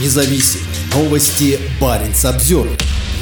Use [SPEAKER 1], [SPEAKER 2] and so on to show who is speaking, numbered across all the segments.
[SPEAKER 1] независим. Новости Баренц обзор.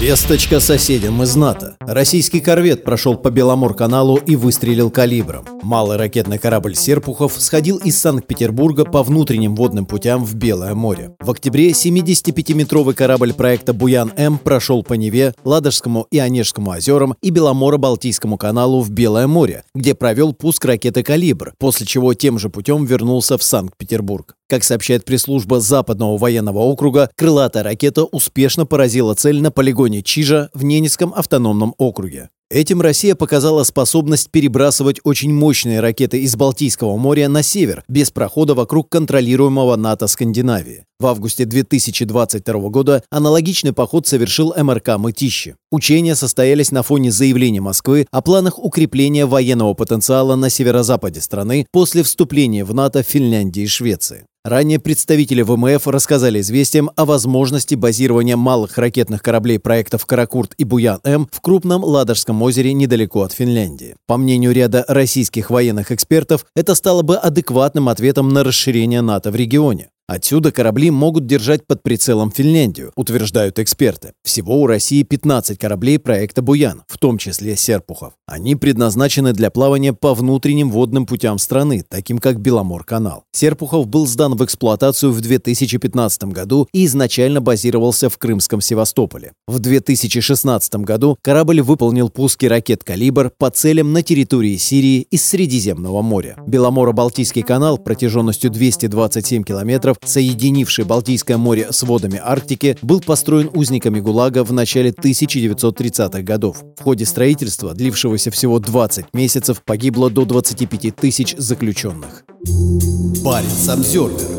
[SPEAKER 1] Весточка соседям из НАТО. Российский корвет прошел по Беломор-каналу и выстрелил калибром. Малый ракетный корабль «Серпухов» сходил из Санкт-Петербурга по внутренним водным путям в Белое море. В октябре 75-метровый корабль проекта «Буян-М» прошел по Неве, Ладожскому и Онежскому озерам и Беломоро-Балтийскому каналу в Белое море, где провел пуск ракеты «Калибр», после чего тем же путем вернулся в Санкт-Петербург. Как сообщает пресс-служба Западного военного округа, крылатая ракета успешно поразила цель на полигоне Чижа в Ненецком автономном округе. Этим Россия показала способность перебрасывать очень мощные ракеты из Балтийского моря на север, без прохода вокруг контролируемого НАТО Скандинавии. В августе 2022 года аналогичный поход совершил МРК «Мытищи». Учения состоялись на фоне заявления Москвы о планах укрепления военного потенциала на северо-западе страны после вступления в НАТО Финляндии и Швеции. Ранее представители ВМФ рассказали известиям о возможности базирования малых ракетных кораблей проектов «Каракурт» и «Буян-М» в крупном Ладожском озере недалеко от Финляндии. По мнению ряда российских военных экспертов, это стало бы адекватным ответом на расширение НАТО в регионе. Отсюда корабли могут держать под прицелом Финляндию, утверждают эксперты. Всего у России 15 кораблей проекта «Буян», в том числе «Серпухов». Они предназначены для плавания по внутренним водным путям страны, таким как Беломор-канал. «Серпухов» был сдан в эксплуатацию в 2015 году и изначально базировался в Крымском Севастополе. В 2016 году корабль выполнил пуски ракет «Калибр» по целям на территории Сирии из Средиземного моря. Беломоро-Балтийский канал протяженностью 227 километров соединивший Балтийское море с водами Арктики, был построен узниками ГУЛАГа в начале 1930-х годов. В ходе строительства, длившегося всего 20 месяцев, погибло до 25 тысяч заключенных. Парень Самсервер